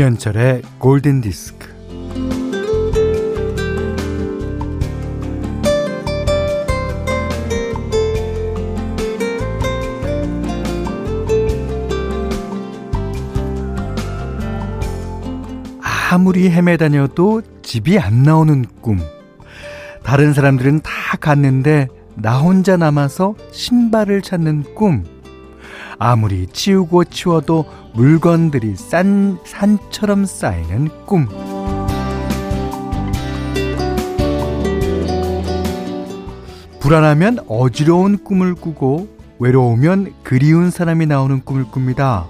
김현철의 골든 디스크. 아무리 헤매다녀도 집이 안 나오는 꿈. 다른 사람들은 다 갔는데 나 혼자 남아서 신발을 찾는 꿈. 아무리 치우고 치워도 물건들이 싼 산처럼 쌓이는 꿈. 불안하면 어지러운 꿈을 꾸고 외로우면 그리운 사람이 나오는 꿈을 꿉니다.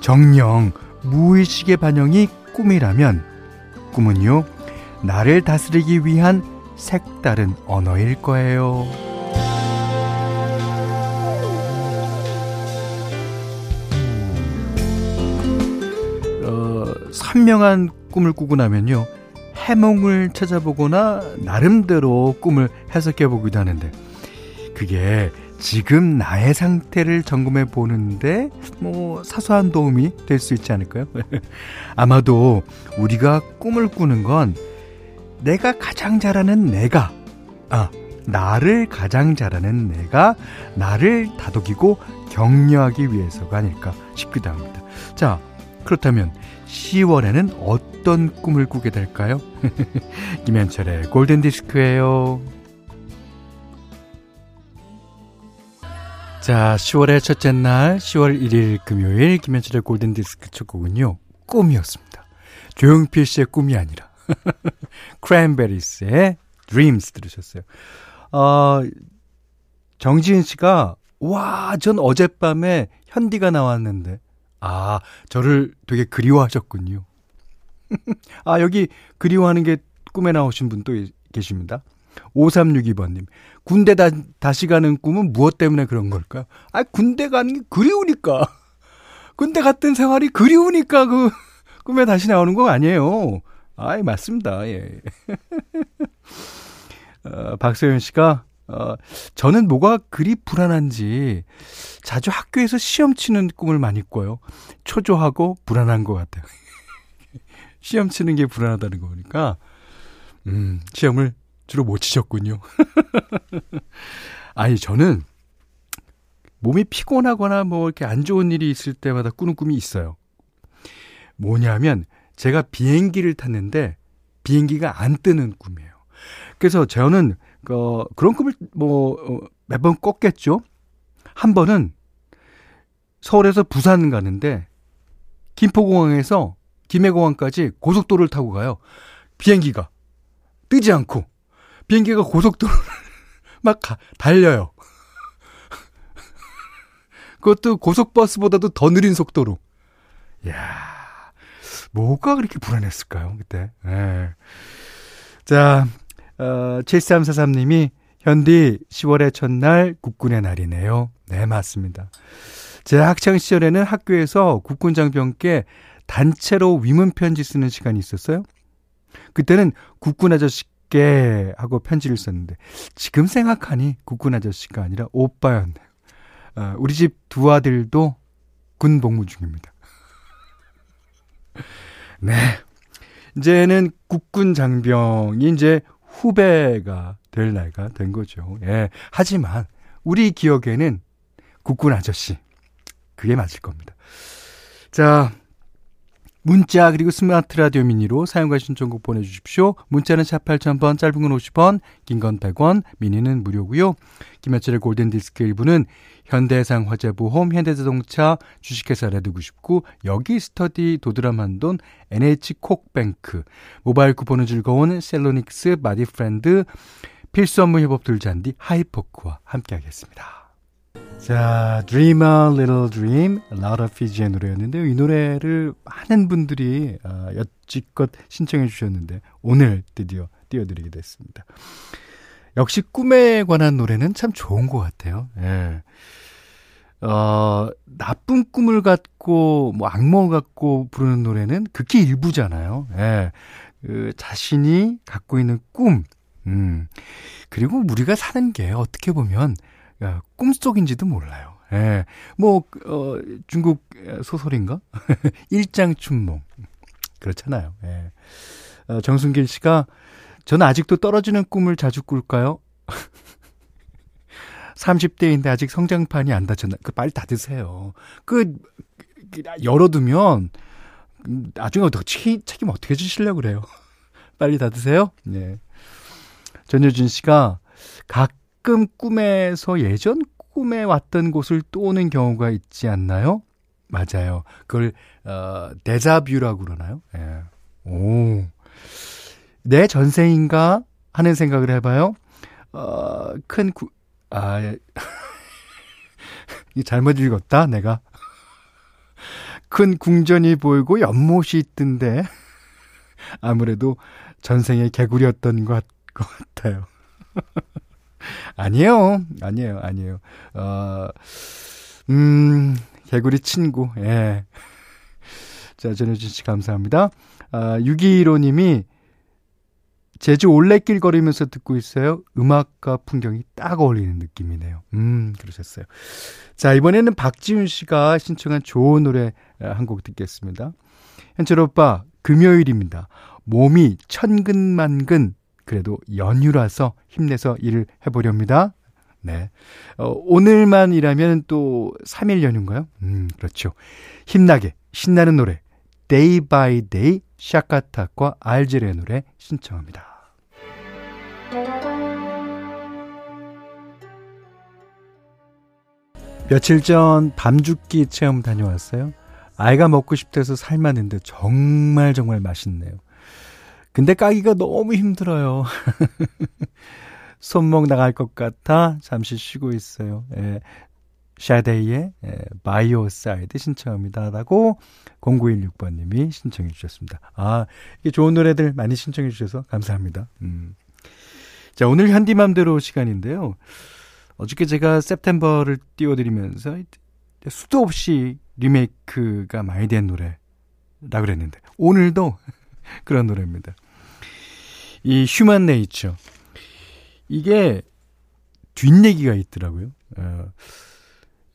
정령 무의식의 반영이 꿈이라면 꿈은요 나를 다스리기 위한 색다른 언어일 거예요. 선명한 꿈을 꾸고 나면요 해몽을 찾아보거나 나름대로 꿈을 해석해 보기도 하는데 그게 지금 나의 상태를 점검해 보는데 뭐 사소한 도움이 될 수 있지 않을까요? 아마도 우리가 꿈을 꾸는 건 내가 가장 잘하는 내가 아 나를 가장 잘하는 내가 나를 다독이고 격려하기 위해서가 아닐까 싶기도 합니다. 자, 그렇다면 10월에는 어떤 꿈을 꾸게 될까요? 김현철의 골든 디스크예요. 자, 10월의 첫째 날, 10월 1일 금요일 김현철의 골든 디스크 첫 곡은요. 꿈이었습니다. 조용필 씨의 꿈이 아니라 크랜베리스의 Dreams 들으셨어요. 어, 정지은 씨가 와, 전 어젯밤에 현디가 나왔는데 아, 저를 되게 그리워하셨군요. 아, 여기 그리워하는 게 꿈에 나오신 분 또 계십니다. 5362번님. 군대 다, 다시 가는 꿈은 무엇 때문에 그런 걸까요? 아, 군대 가는 게 그리우니까. 군대 갔던 생활이 그리우니까 그 꿈에 다시 나오는 거 아니에요. 아이, 맞습니다. 예. 어, 박소연 씨가, 어, 저는 뭐가 그리 불안한지 자주 학교에서 시험 치는 꿈을 많이 꿔요. 초조하고 불안한 것 같아요. 시험 치는 게 불안하다는 거 보니까, 음, 시험을 주로 못 치셨군요. 아니, 저는 몸이 피곤하거나 뭐 이렇게 안 좋은 일이 있을 때마다 꾸는 꿈이 있어요. 뭐냐면 제가 비행기를 탔는데 비행기가 안 뜨는 꿈이에요. 그래서 저는 어, 그런 꿈을 뭐 어, 매번 꿨겠죠. 한 번은 서울에서 부산 가는데 김포공항에서 김해공항까지 고속도로를 타고 가요. 비행기가 뜨지 않고 비행기가 고속도로를 막 가, 달려요. 그것도 고속버스보다도 더 느린 속도로. 야 뭐가 그렇게 불안했을까요, 그때? 예. 자, 어, 7343님이 현디 10월의 첫날 국군의 날이네요. 네, 맞습니다. 제 학창 시절에는 학교에서 국군 장병께 단체로 위문 편지 쓰는 시간이 있었어요. 그때는 국군 아저씨께 하고 편지를 썼는데 지금 생각하니 국군 아저씨가 아니라 오빠였네요. 어, 우리 집 두 아들도 군 복무 중입니다. 네. 이제는 국군 장병이 이제 후배가 될 나이가 된 거죠. 예. 하지만 우리 기억에는 국군 아저씨. 그게 맞을 겁니다. 자, 문자 그리고 스마트 라디오 미니로 사용과 신청곡 보내주십시오. 문자는 샵 8000번, 짧은 건 50원, 긴 건 100원, 미니는 무료고요. 김현철의 골든디스크 1부는 현대해상 화재보험, 현대자동차, 주식회사 레드99, 여기 스터디 도드라만돈, NH콕뱅크, 모바일 쿠폰은 즐거운 셀로닉스, 마디프렌드, 필수 업무 협업들 잔디 하이포크와 함께하겠습니다. 자, Dream a Little Dream, 라우라 피지의 노래였는데요. 이 노래를 많은 분들이 어, 여지껏 신청해 주셨는데 오늘 드디어 띄워드리게 됐습니다. 역시 꿈에 관한 노래는 참 좋은 것 같아요. 예. 어, 나쁜 꿈을 갖고, 뭐, 악몽을 갖고 부르는 노래는 극히 일부잖아요. 예. 그, 자신이 갖고 있는 꿈, 음. 그리고 우리가 사는 게 어떻게 보면, 꿈속인지도 몰라요. 예. 뭐, 어, 중국 소설인가? 일장춘몽. 그렇잖아요. 예. 어, 정순길 씨가 저는 아직도 떨어지는 꿈을 자주 꿀까요? 30대인데 아직 성장판이 안 닫혔나? 그 빨리 닫으세요. 그, 그 열어두면 나중에 더 책임 어떻게 주시려고 그래요? 빨리 닫으세요. 네. 전효진 씨가 가끔 꿈에서 예전 꿈에 왔던 곳을 또 오는 경우가 있지 않나요? 맞아요. 그걸 어 데자뷰라고 그러나요? 예. 오. 내 전생인가 하는 생각을 해 봐요. 어, 큰 구, 아, 이 잘못 읽었다, 내가. 큰 궁전이 보이고 연못이 있던데. 아무래도 전생에 개구리였던 것, 것 같아요. 아니에요. 아니에요. 아니에요. 어, 음, 개구리 친구. 예. 자, 전효진 씨 감사합니다. 아, 621호님이 제주 올레길 걸으면서 듣고 있어요. 음악과 풍경이 딱 어울리는 느낌이네요. 음, 그러셨어요. 자, 이번에는 박지훈 씨가 신청한 좋은 노래 한 곡 듣겠습니다. 현철 오빠, 금요일입니다. 몸이 천근만근, 그래도 연휴라서 힘내서 일을 해보렵니다. 네. 어, 오늘만이라면 또 3일 연휴인가요? 음, 그렇죠. 힘나게, 신나는 노래, Day by Day, 샤카타과 알제르의 노래 신청합니다. 며칠 전 밤죽기 체험 다녀왔어요. 아이가 먹고 싶대서 삶았는데 정말 정말 맛있네요. 근데 까기가 너무 힘들어요. 손목 나갈 것 같아 잠시 쉬고 있어요. 예. 샤데이의 예, By Your Side 신청합니다. 라고 0916번님이 신청해 주셨습니다. 아, 이게 좋은 노래들 많이 신청해 주셔서 감사합니다. 음. 자, 오늘 현디맘대로 시간인데요. 어저께 제가 September를 띄워드리면서 수도 없이 리메이크가 많이 된 노래라 그랬는데 오늘도 그런 노래입니다. 이 Human Nature 이게 뒷얘기가 있더라고요. 어,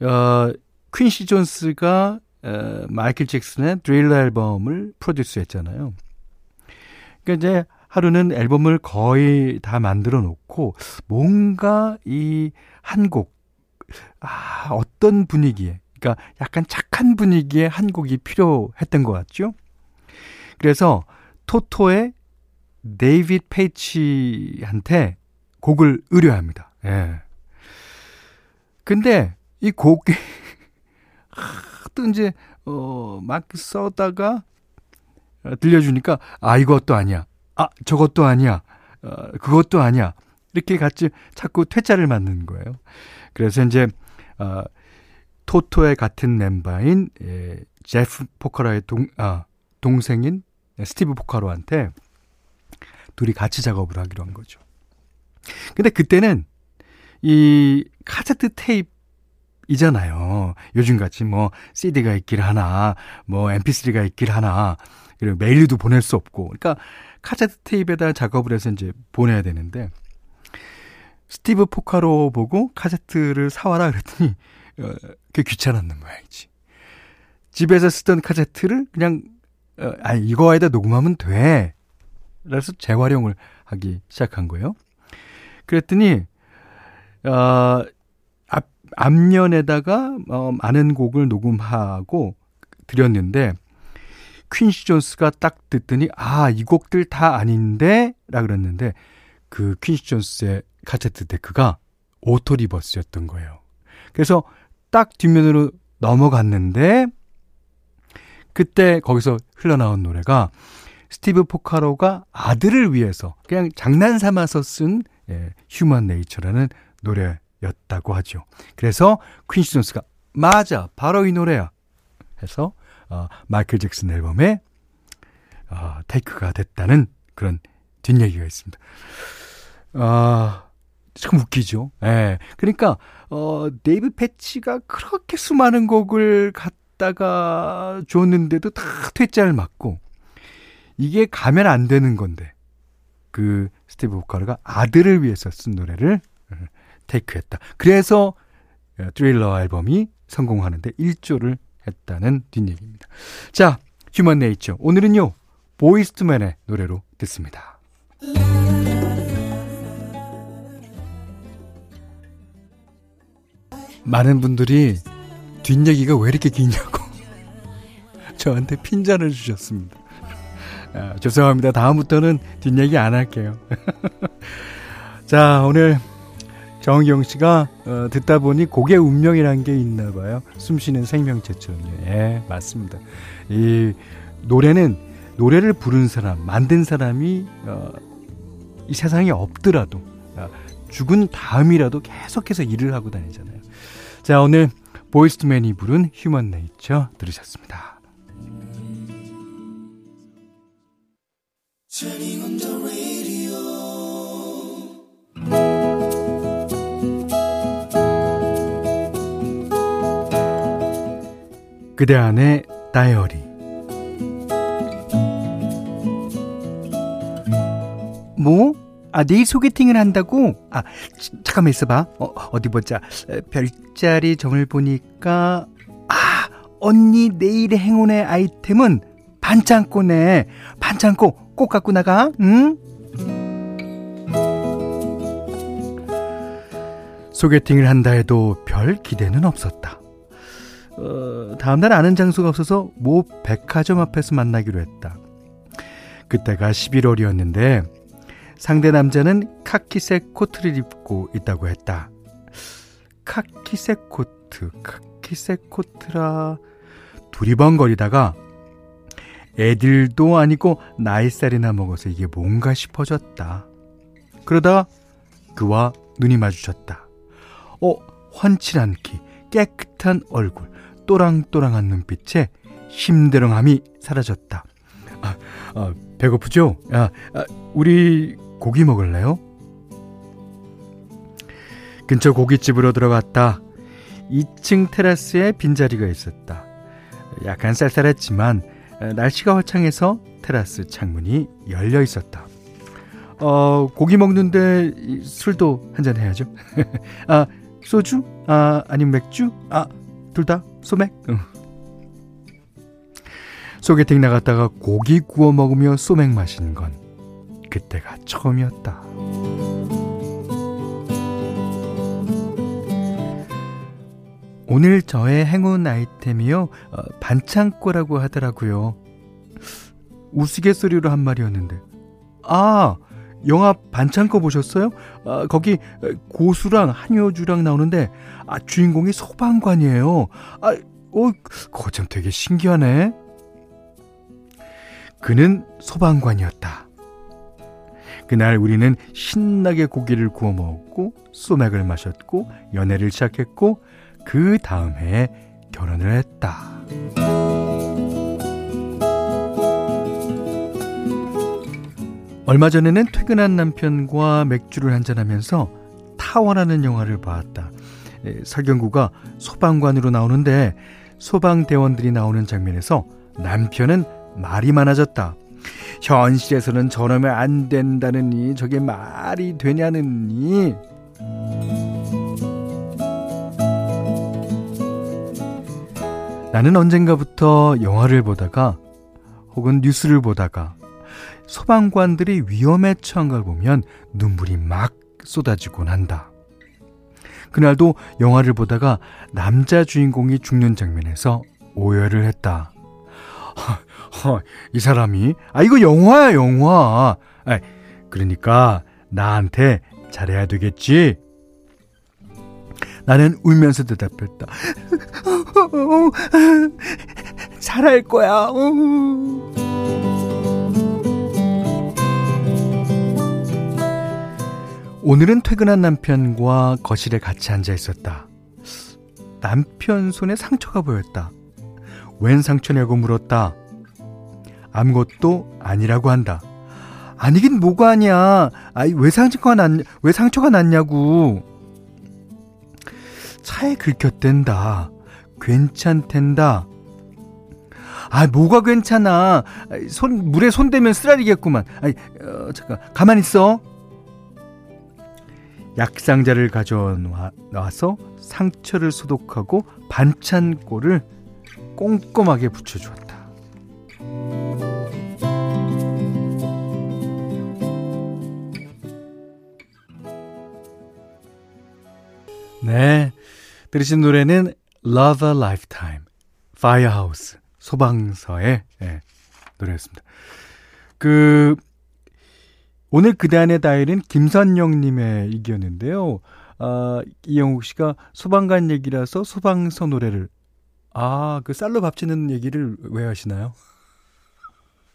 어, 퀸시 존스가 어, 마이클 잭슨의 드릴러 앨범을 produce 했잖아요. 그러니까 이제 하루는 앨범을 거의 다 만들어 놓고 뭔가 이 한 곡, 아, 어떤 분위기에, 그러니까 약간 착한 분위기의 한 곡이 필요했던 것 같죠? 그래서 토토의 데이빗 페이치한테 곡을 의뢰합니다. 예. 근데 이 곡이 또 이제 어막 써다가 들려주니까 아 이것도 아니야. 아, 저것도 아니야. 어, 그것도 아니야. 이렇게 같이 자꾸 퇴짜를 맞는 거예요. 그래서 이제, 어, 토토의 같은 멤버인, 예, 제프 포카로의 동, 아, 동생인 스티브 포카로한테 둘이 같이 작업을 하기로 한 거죠. 근데 그때는 이 카세트 테이프 이잖아요. 요즘같이 뭐 CD가 있길 하나, 뭐 MP3가 있길 하나, 그리고 메일도 보낼 수 없고. 그러니까 카세트 테이프에다 작업을 해서 이제 보내야 되는데 스티브 포카로 보고 카세트를 사와라 그랬더니 어, 그게 귀찮았는 모양이지. 집에서 쓰던 카세트를 그냥 어, 아니 이거에다 녹음하면 돼. 그래서 재활용을 하기 시작한 거예요. 그랬더니 어, 앞, 앞면에다가 어, 많은 곡을 녹음하고 드렸는데 퀸시 존스가 딱 듣더니 아, 이 곡들 다 아닌데 라 그랬는데 그 퀸시 존스의 카세트 데크가 auto reverse였던 거예요. 그래서 딱 뒷면으로 넘어갔는데 그때 거기서 흘러나온 노래가 스티브 포카로가 아들을 위해서 그냥 장난 삼아서 쓴 예, Human Nature라는 노래였다고 하죠. 그래서 퀸시 존스가 맞아 바로 이 노래야 해서 어, 마이클 잭슨 앨범에 어, take가 됐다는 그런 뒷얘기가 있습니다. 아, 참 웃기죠. 예. 그러니까, 어, 데이비드 페이치가 그렇게 수많은 곡을 갖다가 줬는데도 다 퇴짜를 맞고, 이게 가면 안 되는 건데, 그 스티브 포카로가 아들을 위해서 쓴 노래를 take했다. 그래서 트릴러 앨범이 성공하는데 일조를 했다는 뒷얘기입니다. 자, 휴먼 네이처. 오늘은요, 보이스트맨의 노래로 듣습니다. 많은 분들이 뒷얘기가 왜 이렇게 기냐고 저한테 핀잔을 주셨습니다. 아, 죄송합니다. 다음부터는 뒷얘기 안 할게요. 자, 오늘 정경 씨가 어, 듣다 보니 곡의 운명이란 게 있나 봐요. 숨쉬는 생명체처럼요. 예, 맞습니다. 이 노래는 노래를 부른 사람, 만든 사람이 어, 이 세상에 없더라도 어, 죽은 다음이라도 계속해서 일을 하고 다니잖아요. 자, 오늘 보이스트맨이 부른 휴먼 네이처 들으셨습니다. 그대 안의 다이어리 뭐? 아, 내일 소개팅을 한다고? 아, 잠깐만 있어봐. 어, 어디 보자. 별자리 점을 보니까, 아, 언니 내일의 행운의 아이템은 반창고네. 반창고 꼭 갖고 나가, 응? 소개팅을 한다 해도 별 기대는 없었다. 어, 다음날 아는 장소가 없어서 모 백화점 앞에서 만나기로 했다. 그때가 11월이었는데 상대 남자는 카키색 코트를 입고 있다고 했다. 카키색 코트, 카키색 코트라 두리번거리다가 애들도 아니고 나이살이나 먹어서 이게 뭔가 싶어졌다. 그러다 그와 눈이 마주쳤다. 어, 환칠한 키, 깨끗한 얼굴, 또랑또랑한 눈빛에 힘대렁함이 사라졌다. 아, 아 배고프죠? 아, 아, 우리 고기 먹을래요? 근처 고깃집으로 들어갔다. 2층 테라스에 빈자리가 있었다. 약간 쌀쌀했지만 날씨가 화창해서 테라스 창문이 열려 있었다. 어, 고기 먹는데 술도 한잔 해야죠. 아, 소주? 아, 아니면 맥주? 아, 둘 다 소맥? 응. 소개팅 나갔다가 고기 구워 먹으며 소맥 마시는 건 그때가 처음이었다. 오늘 저의 행운 아이템이요, 어, 반창고라고 하더라고요. 우스갯소리로 한 말이었는데. 아, 영화 반창고 보셨어요? 아, 거기 고수랑 한효주랑 나오는데, 아, 주인공이 소방관이에요. 아, 어, 그거 참 되게 신기하네. 그는 소방관이었다. 그날 우리는 신나게 고기를 구워 먹었고, 소맥을 마셨고, 연애를 시작했고, 그 다음 해에 결혼을 했다. 얼마 전에는 퇴근한 남편과 맥주를 한잔하면서 타워라는 영화를 봤다. 설경구가 소방관으로 나오는데 소방대원들이 나오는 장면에서 남편은 말이 많아졌다. 현실에서는 저러면 안 된다느니 저게 말이 되냐느니 나는 언젠가부터 영화를 보다가 혹은 뉴스를 보다가 소방관들이 위험에 처한 걸 보면 눈물이 막 쏟아지곤 한다. 그날도 영화를 보다가 남자 주인공이 죽는 장면에서 오열을 했다. 허, 허, 이 사람이 아 이거 영화야 영화. 아, 그러니까 나한테 잘해야 되겠지. 나는 울면서 대답했다. 잘할 거야. 오늘은 퇴근한 남편과 거실에 같이 앉아 있었다. 남편 손에 상처가 보였다. 웬 상처냐고 물었다. 아무것도 아니라고 한다. 아니긴 뭐가 아니야. 아이, 왜 상처가 났, 왜 상처가 났냐고. 차에 긁혔댄다. 괜찮댄다. 아, 뭐가 괜찮아. 손, 물에 손 대면 쓰라리겠구만. 아, 어, 잠깐, 가만 있어. 약상자를 가져와서 상처를 소독하고 반찬골을 꼼꼼하게 붙여주었다. 네. 들으신 노래는 Love a Lifetime, Firehouse, 소방서의 네, 노래였습니다. 그, 오늘 그단의 다일은 김선영님의 이기였는데요. 아, 이영욱 씨가 소방관 얘기라서 소방서 노래를. 아, 그 쌀로 밥 짓는 얘기를 왜 하시나요?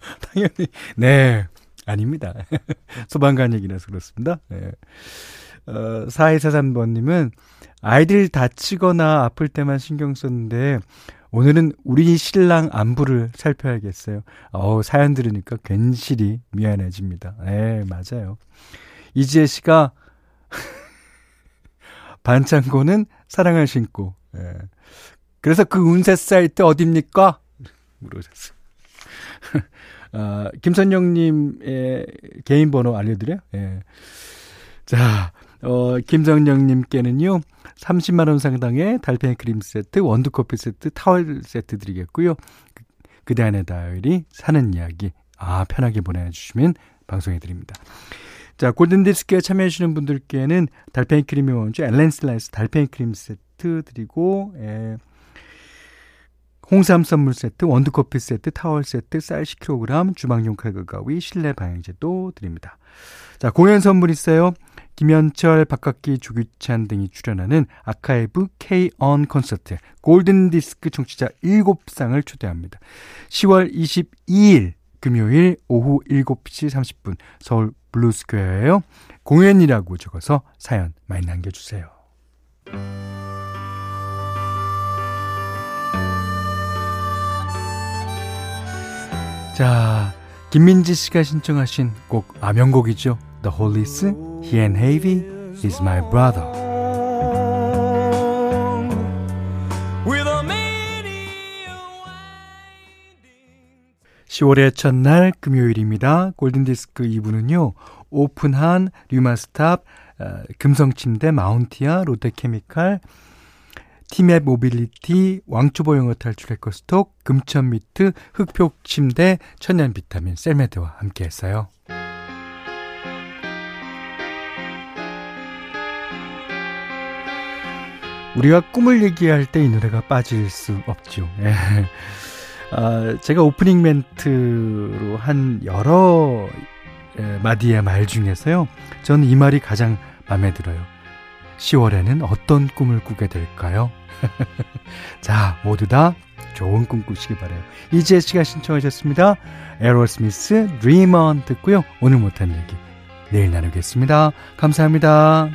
당연히, 네. 아닙니다. 소방관 얘기라서 그렇습니다. 네. 어, 4243번님은 아이들 다치거나 아플 때만 신경 썼는데 오늘은 우리 신랑 안부를 살펴야겠어요. 어 사연 들으니까 괜시리 미안해집니다. 네, 맞아요. 이지혜 씨가 반창고는 사랑을 신고. 예. 그래서 그 운세 사이트 어딥니까? 물어보셨어요. 아, 김선영님의 개인 번호 알려드려요? 예. 자, 어, 김정영님께는요, 30만원 상당의 달팽이 크림 세트, 원두커피 세트, 타월 세트 드리겠고요. 그, 그대안의 다이어리, 사는 이야기, 아, 편하게 보내주시면 방송해드립니다. 자, 골든디스크에 참여해주시는 분들께는 달팽이 크림의 원주 엘렌슬라이스 달팽이 크림 세트 드리고, 에, 홍삼 선물 세트, 원두커피 세트, 타월 세트, 쌀 10kg, 주방용 칼과 가위, 실내 방향제도 드립니다. 자, 공연 선물 있어요. 김현철, 박학기, 조규찬 등이 출연하는 아카이브 K-ON 콘서트 골든 디스크 청취자 7쌍을 초대합니다. 10월 22일 금요일 오후 7시 30분 서울 블루스퀘어에요. 공연이라고 적어서 사연 많이 남겨주세요. 자, 김민지 씨가 신청하신 곡 아, 명곡이죠. The Hollies, He Ain't Heavy, He's My Brother. (10월의) 첫날 금요일입니다. 골든디스크 2부는요. 오픈한 류마스탑, 어, 금성침대, 마운티아, 롯데케미칼, 티맵 모빌리티, 왕초보 영어 탈출 해커스톡, 금천미트, 흑표침대, 천연비타민, 셀메드와 함께했어요. 우리가 꿈을 얘기할 때 이 노래가 빠질 수 없죠. 예. 아, 제가 오프닝 멘트로 한 여러 예, 마디의 말 중에서요. 저는 이 말이 가장 마음에 들어요. 10월에는 어떤 꿈을 꾸게 될까요? 자, 모두 다 좋은 꿈 꾸시기 바래요. 이지혜 씨가 신청하셨습니다. 에로스미스 On 듣고요. 오늘 못한 얘기 내일 나누겠습니다. 감사합니다.